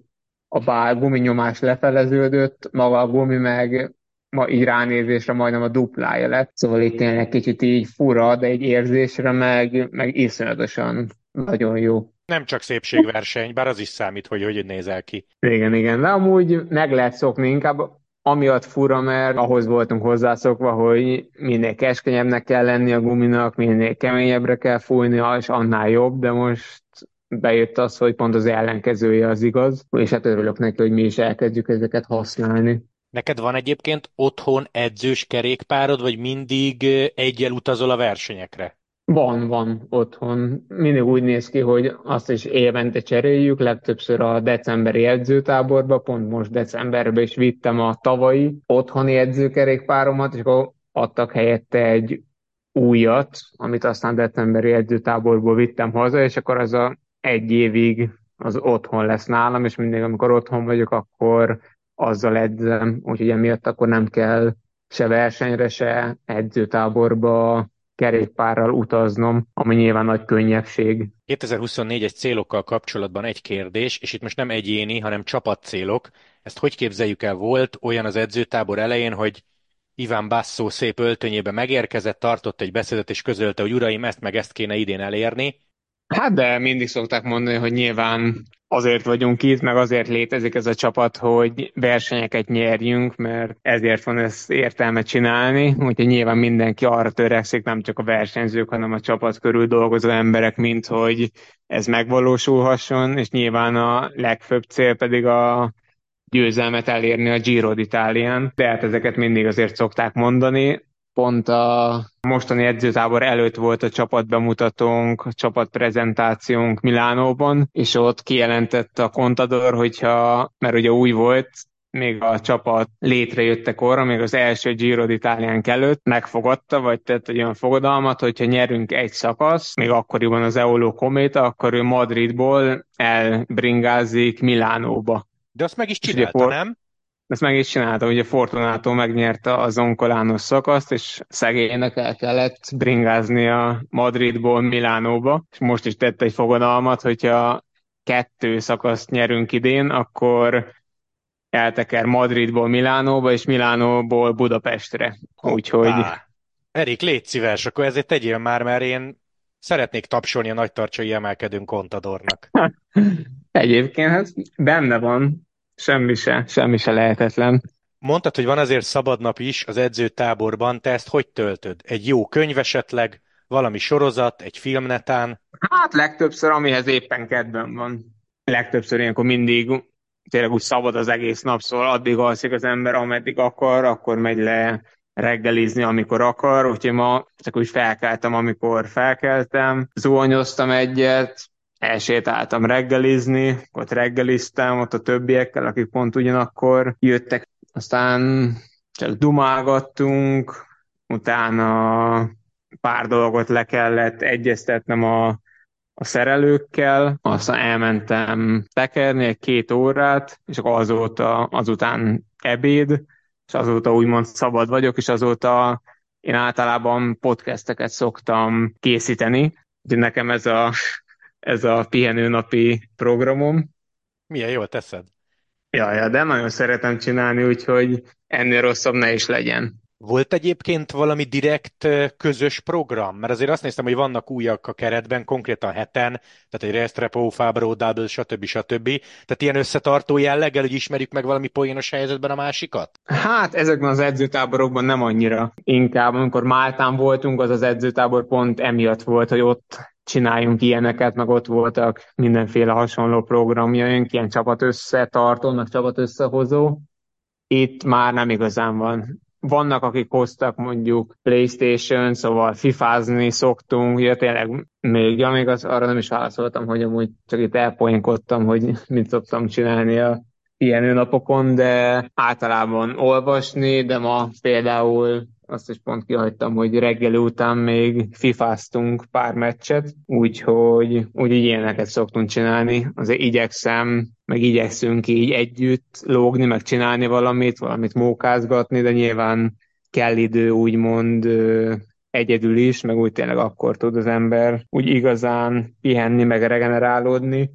Speaker 2: a bár guminyomás lefeleződött, maga a gumi meg ma így ránézésre majdnem a duplája lett. Szóval itt tényleg kicsit így fura, de egy érzésre meg, meg iszonyatosan nagyon jó.
Speaker 1: Nem csak szépségverseny, bár az is számít, hogy hogy nézel ki.
Speaker 2: Igen, igen, de amúgy meg lehet szokni, inkább amiatt fura, mert ahhoz voltunk hozzászokva, hogy minél keskenyebbnek kell lenni a guminak, minél keményebbre kell fújni, és annál jobb, de most bejött az, hogy pont az ellenkezője az igaz, és hát örülök neki, hogy mi is elkezdjük ezeket használni.
Speaker 1: Neked van egyébként otthon edzős kerékpárod, vagy mindig egyel utazol a versenyekre?
Speaker 2: Van, van otthon. Mindig úgy néz ki, hogy azt is évente cseréljük, legtöbbször a decemberi edzőtáborba, pont most decemberben is vittem a tavalyi otthoni edzőkerékpáromat, és akkor adtak helyette egy újat, amit aztán decemberi edzőtáborból vittem haza, és akkor az a egy évig az otthon lesz nálam, és mindig, amikor otthon vagyok, akkor azzal edzem, úgyhogy emiatt akkor nem kell se versenyre, se edzőtáborba kerékpárral utaznom, ami nyilván nagy könnyebbség.
Speaker 1: 2024-es célokkal kapcsolatban egy kérdés, és itt most nem egyéni, hanem csapatcélok. Ezt hogy képzeljük el? Volt olyan az edzőtábor elején, hogy Iván Basszó szép öltönyébe megérkezett, tartott egy beszédet és közölte, hogy uraim, ezt meg ezt kéne idén elérni,
Speaker 2: Hát de mindig szokták mondani, hogy nyilván azért vagyunk itt, meg azért létezik ez a csapat, hogy versenyeket nyerjünk, mert ezért van ezt értelme csinálni, úgyhogy nyilván mindenki arra törekszik, nem csak a versenyzők, hanem a csapat körül dolgozó emberek, mint hogy ez megvalósulhasson, és nyilván a legfőbb cél pedig a győzelmet elérni a Giro d'Italián, de hát ezeket mindig azért szokták mondani, pont a mostani edzőtábor előtt volt a csapatbemutatónk, a csapatprezentációnk Milánóban, és ott kijelentette a kontador, hogyha, mert ugye új volt, még a csapat létrejöttekor, még az első Giro d'Italiánk előtt megfogadta, vagy tett egy olyan fogadalmat, hogyha nyerünk egy szakasz, még akkoriban az Eolo Kométa, akkor ő Madridból elbringázik Milánóba.
Speaker 1: De azt meg is csinálta, nem?
Speaker 2: Ezt meg is csinálta, ugye Fortunato megnyerte az onkolános szakaszt, és szegénynek el kellett bringázni a Madridból Milánóba, és most is tette egy fogadalmat, hogyha kettő szakaszt nyerünk idén, akkor elteker Madridból Milánóba, és Milánóból Budapestre. Úgyhogy...
Speaker 1: Erik, légy szíves, akkor ezért tegyél már, mert én szeretnék tapsolni a nagytartsai emelkedőn kontadornak.
Speaker 2: Egyébként hát benne van, Semmi se, semmi se lehetetlen.
Speaker 1: Mondtad, hogy van azért szabadnap is az edzőtáborban, te ezt hogy töltöd? Egy jó könyv esetleg, valami sorozat, egy filmnetán?
Speaker 2: Hát legtöbbször, amihez éppen kedvem van. Legtöbbször ilyenkor mindig tényleg úgy szabad az egész nap, szóval addig alszik az ember, ameddig akar, akkor megy le reggelizni, amikor akar, úgyhogy ma csak úgy felkeltem, amikor felkeltem, zuhanyoztam egyet, elsétáltam reggelizni, ott reggeliztem, ott a többiekkel, akik pont ugyanakkor jöttek, aztán csak dumálgattunk, utána pár dolgot le kellett egyeztetnem a, a szerelőkkel, aztán elmentem tekerni egy két órát, és akkor azóta, azután ebéd, és azóta úgymond szabad vagyok, és azóta én általában podcasteket szoktam készíteni, úgyhogy nekem ez a ez a pihenőnapi programom.
Speaker 1: Milyen jól teszed?
Speaker 2: Ja, ja, de nagyon szeretem csinálni, úgyhogy ennél rosszabb ne is legyen.
Speaker 1: Volt egyébként valami direkt közös program? Mert azért azt néztem, hogy vannak újak a keretben, konkrétan heten, tehát egy Rest Repo, Fabro, Double, stb. stb. Tehát ilyen összetartó jelleggel, hogy ismerjük meg valami poénos helyzetben a másikat?
Speaker 2: Hát ezekben az edzőtáborokban nem annyira. Inkább amikor Máltán voltunk, az az edzőtábor pont emiatt volt, hogy ott csináljunk ilyeneket, meg ott voltak mindenféle hasonló programjaink, ilyen csapat összetartó, meg csapat összehozó. Itt már nem igazán van vannak, akik hoztak mondjuk Playstation, szóval fifázni szoktunk, ja tényleg még, ja, még az, arra nem is válaszoltam, hogy amúgy csak itt elpoinkodtam, hogy mit szoktam csinálni a ilyen napokon, de általában olvasni, de ma például azt is pont kihagytam, hogy reggeli után még fifáztunk pár meccset, úgyhogy úgy ilyeneket szoktunk csinálni. Azért igyekszem, meg igyekszünk így együtt lógni, meg csinálni valamit, valamit mókázgatni, de nyilván kell idő úgymond egyedül is, meg úgy tényleg akkor tud az ember úgy igazán pihenni, meg regenerálódni.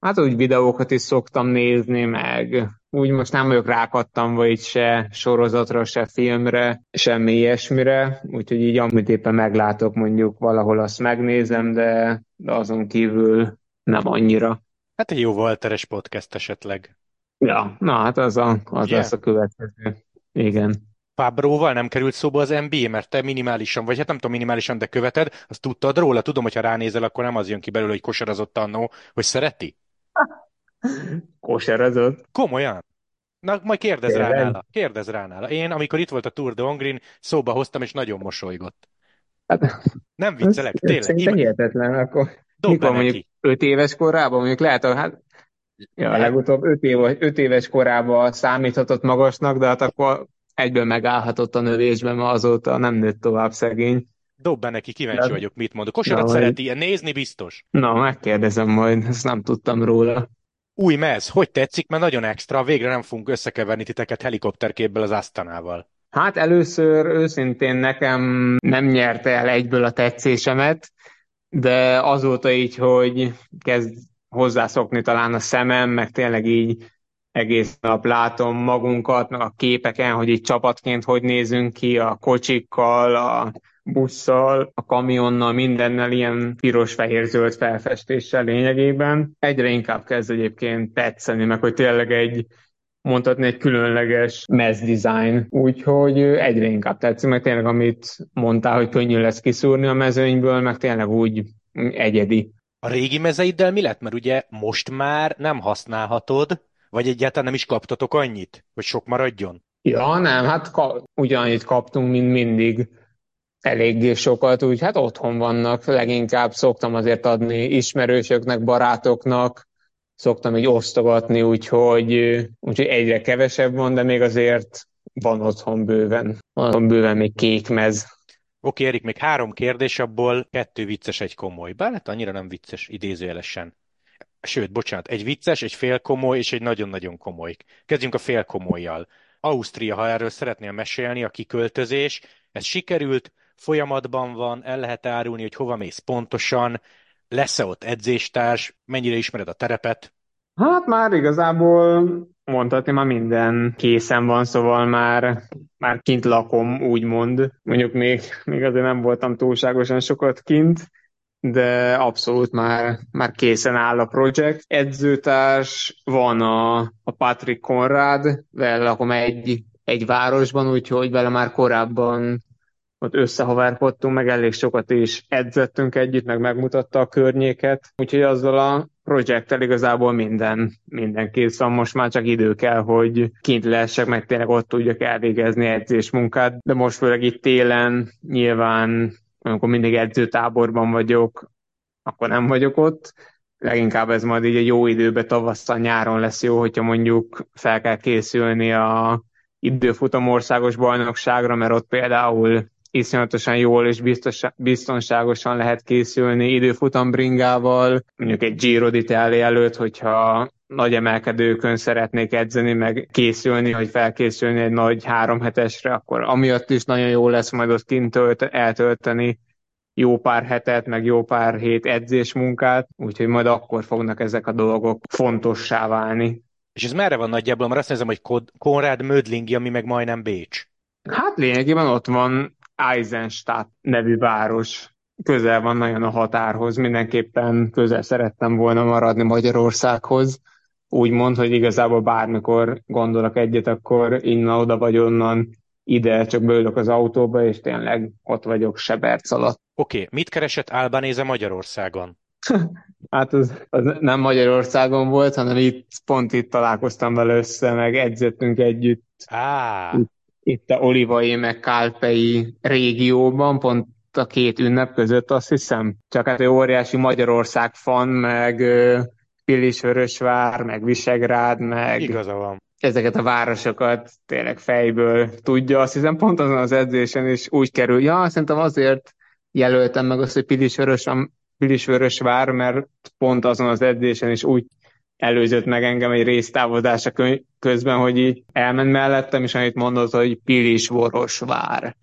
Speaker 2: Hát úgy videókat is szoktam nézni, meg úgy most nem vagyok rákattam, vagy se sorozatra, se filmre, semmi ilyesmire, úgyhogy így amit éppen meglátok, mondjuk valahol azt megnézem, de, azon kívül nem annyira.
Speaker 1: Hát egy jó Walteres podcast esetleg.
Speaker 2: Ja, na hát az, a, az yeah. lesz a következő. Igen.
Speaker 1: Fabróval nem került szóba az NBA, mert te minimálisan, vagy hát nem tudom minimálisan, de követed, azt tudtad róla? Tudom, hogy ha ránézel, akkor nem az jön ki belőle, hogy kosarazott annó, hogy szereti?
Speaker 2: Kosarazott.
Speaker 1: Komolyan? Na, majd kérdez rá nála. Kérdez rá nála. Én, amikor itt volt a Tour de Hongrin, szóba hoztam, és nagyon mosolygott. Hát, nem viccelek, ez, tényleg.
Speaker 2: Szerintem hihetetlen, akkor Dob mikor mondjuk neki. öt éves korában, mondjuk lehet, hogy hát ja, legutóbb öt, év, öt éves korában számíthatott magasnak, de hát akkor egyből megállhatott a növésben, mert azóta nem nőtt tovább szegény.
Speaker 1: Dob be neki, kíváncsi de... vagyok, mit mond. Kosarat Na, szereti, nézni biztos.
Speaker 2: Na, megkérdezem majd, ezt nem tudtam róla.
Speaker 1: Új mez, hogy tetszik, mert nagyon extra, végre nem fogunk összekeverni titeket helikopterképből az Asztanával.
Speaker 2: Hát először őszintén nekem nem nyerte el egyből a tetszésemet, de azóta így, hogy kezd hozzászokni talán a szemem, meg tényleg így egész nap látom magunkat, meg a képeken, hogy így csapatként hogy nézünk ki a kocsikkal, a busszal, a kamionnal, mindennel ilyen piros-fehér-zöld felfestéssel lényegében. Egyre inkább kezd egyébként tetszeni, meg hogy tényleg egy mondhatni egy különleges mez design, úgyhogy egyre inkább tetszik, meg tényleg amit mondtál, hogy könnyű lesz kiszúrni a mezőnyből, meg tényleg úgy egyedi.
Speaker 1: A régi mezeiddel mi lett? Mert ugye most már nem használhatod, vagy egyáltalán nem is kaptatok annyit, hogy sok maradjon?
Speaker 2: Ja, nem, hát ka- ugyanannyit kaptunk, mint mindig eléggé sokat, úgy hát otthon vannak, leginkább szoktam azért adni ismerősöknek, barátoknak, szoktam így osztogatni, úgyhogy, úgyhogy egyre kevesebb van, de még azért van otthon bőven. Van otthon bőven még kék mez.
Speaker 1: Oké, Erik, még három kérdés, abból kettő vicces, egy komoly. Bár hát annyira nem vicces, idézőjelesen. Sőt, bocsánat, egy vicces, egy fél komoly és egy nagyon-nagyon komoly. Kezdjünk a fél komolyjal. Ausztria, ha erről szeretnél mesélni, a kiköltözés, ez sikerült, folyamatban van, el lehet árulni, hogy hova mész pontosan, lesz-e ott edzéstárs, mennyire ismered a terepet?
Speaker 2: Hát már igazából mondhatni, már minden készen van, szóval már, már kint lakom, úgymond. Mondjuk még, még azért nem voltam túlságosan sokat kint, de abszolút már, már készen áll a projekt. Edzőtárs van a, a Patrick Conrad, vele lakom egy, egy városban, úgyhogy vele már korábban ott összehavárkodtunk, meg elég sokat is edzettünk együtt, meg megmutatta a környéket, úgyhogy azzal a projekttel igazából minden, minden kész van, most már csak idő kell, hogy kint lehessek, meg tényleg ott tudjak elvégezni edzésmunkát, de most főleg itt télen nyilván, amikor mindig edzőtáborban vagyok, akkor nem vagyok ott, leginkább ez majd így a jó időben, tavasszal, nyáron lesz jó, hogyha mondjuk fel kell készülni a időfutam országos bajnokságra, mert ott például iszonyatosan jól és biztos, biztonságosan lehet készülni időfutam bringával, mondjuk egy Giro d'Italia előtt, hogyha nagy emelkedőkön szeretnék edzeni, meg készülni, hogy felkészülni egy nagy három hetesre, akkor amiatt is nagyon jó lesz majd ott kint tölt, eltölteni jó pár hetet, meg jó pár hét edzésmunkát, úgyhogy majd akkor fognak ezek a dolgok fontossá válni.
Speaker 1: És ez merre van nagyjából? Mert azt nézem, hogy Konrád Mödlingi, ami meg majdnem Bécs.
Speaker 2: Hát lényegében ott van Eisenstadt nevű város. Közel van nagyon a határhoz, mindenképpen közel szerettem volna maradni Magyarországhoz. Úgy mond, hogy igazából bármikor gondolok egyet, akkor innen-oda vagy onnan ide, csak beülök az autóba, és tényleg ott vagyok Seberc alatt.
Speaker 1: Oké, okay. mit keresett Albanéze Magyarországon?
Speaker 2: Hát az, az nem Magyarországon volt, hanem itt, pont itt találkoztam vele össze, meg edzettünk együtt.
Speaker 1: Á.
Speaker 2: Itt, itt a Olivai meg Kálpei régióban, pont a két ünnep között, azt hiszem. Csak hát ő óriási Magyarország fan, meg Pilisvörösvár, meg Visegrád, meg
Speaker 1: Igaza van.
Speaker 2: ezeket a városokat tényleg fejből tudja. Azt hiszem pont azon az edzésen is úgy kerül. Ja, szerintem azért jelöltem meg azt, hogy Pilisvörösvár, mert pont azon az edzésen is úgy előzött meg engem egy résztávozása közben, hogy így elment mellettem, és annyit mondott, hogy Pilisvorosvár.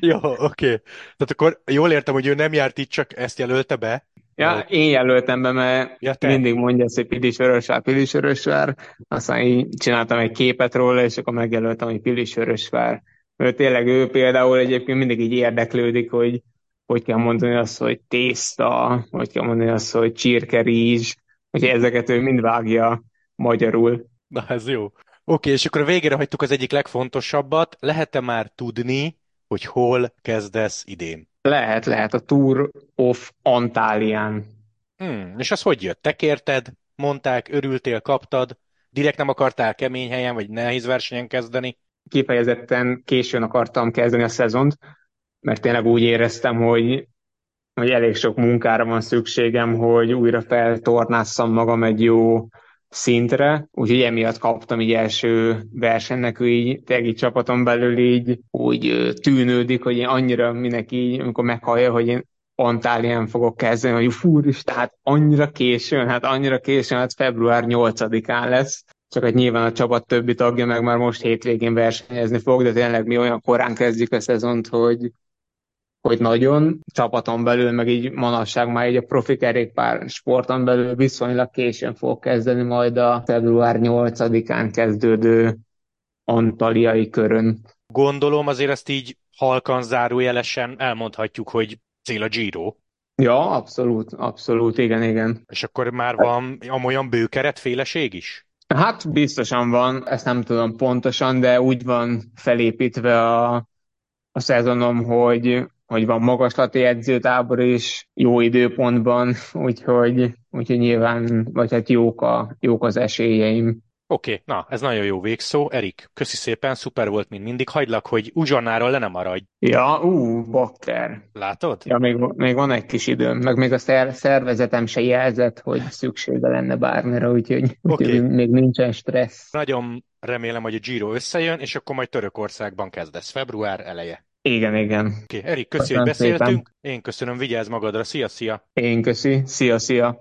Speaker 1: Jó, oké. Okay. Tehát akkor jól értem, hogy ő nem járt itt, csak ezt jelölte be?
Speaker 2: Ja, Vagy... én jelöltem be, mert ja, te. mindig mondja hogy Pilisvörösvár, Pilisvörösvár, aztán így csináltam egy képet róla, és akkor megjelöltem, hogy Pilisvörösvár. Mert tényleg ő például egyébként mindig így érdeklődik, hogy hogy kell mondani azt, hogy tészta, hogy kell mondani azt, hogy csirkerízs, hogy ezeket ő mind vágja magyarul.
Speaker 1: Na ez jó. Oké, és akkor a végére hagytuk az egyik legfontosabbat. Lehet-e már tudni, hogy hol kezdesz idén?
Speaker 2: Lehet, lehet. A Tour of Antálián.
Speaker 1: Hmm, és az hogy jött? Te kérted, mondták, örültél, kaptad, direkt nem akartál kemény helyen, vagy nehéz versenyen kezdeni?
Speaker 2: Kifejezetten későn akartam kezdeni a szezont, mert tényleg úgy éreztem, hogy, hogy elég sok munkára van szükségem, hogy újra feltornásszam magam egy jó szintre, úgyhogy emiatt kaptam így első versenynek, így így csapaton belül így úgy tűnődik, hogy én annyira mindenki, amikor meghallja, hogy én Antálián fogok kezdeni, hogy fúr is, tehát annyira későn, hát annyira későn, hát február 8-án lesz, csak hogy nyilván a csapat többi tagja meg már most hétvégén versenyezni fog, de tényleg mi olyan korán kezdjük a szezont, hogy hogy nagyon csapaton belül, meg így manapság már egy a profi kerékpár sporton belül viszonylag későn fog kezdeni majd a február 8-án kezdődő antaliai körön.
Speaker 1: Gondolom azért ezt így halkan zárójelesen elmondhatjuk, hogy cél a Giro.
Speaker 2: Ja, abszolút, abszolút, igen, igen.
Speaker 1: És akkor már van amolyan bőkeretféleség is?
Speaker 2: Hát biztosan van, ezt nem tudom pontosan, de úgy van felépítve a, a szezonom, hogy hogy van magaslati edzőtábor is jó időpontban, úgyhogy, úgyhogy nyilván, vagy hát jók, a, jók az esélyeim.
Speaker 1: Oké, okay, na, ez nagyon jó végszó. Erik, köszi szépen, szuper volt, mint mindig. Hagylak, hogy uzsonnáról le nem maradj.
Speaker 2: Ja, ú, bakker.
Speaker 1: Látod?
Speaker 2: Ja, még, még van egy kis időm, meg még a szer- szervezetem se jelzett, hogy szüksége lenne bármire, úgyhogy, okay. úgyhogy még nincsen stressz.
Speaker 1: Nagyon remélem, hogy a Giro összejön, és akkor majd Törökországban kezdesz. Február eleje.
Speaker 2: Igen, igen.
Speaker 1: Okay. Erik, köszi, hogy beszéltünk. Szépen. Én köszönöm, vigyázz magadra. Szia, szia.
Speaker 2: Én köszi. Szia, szia.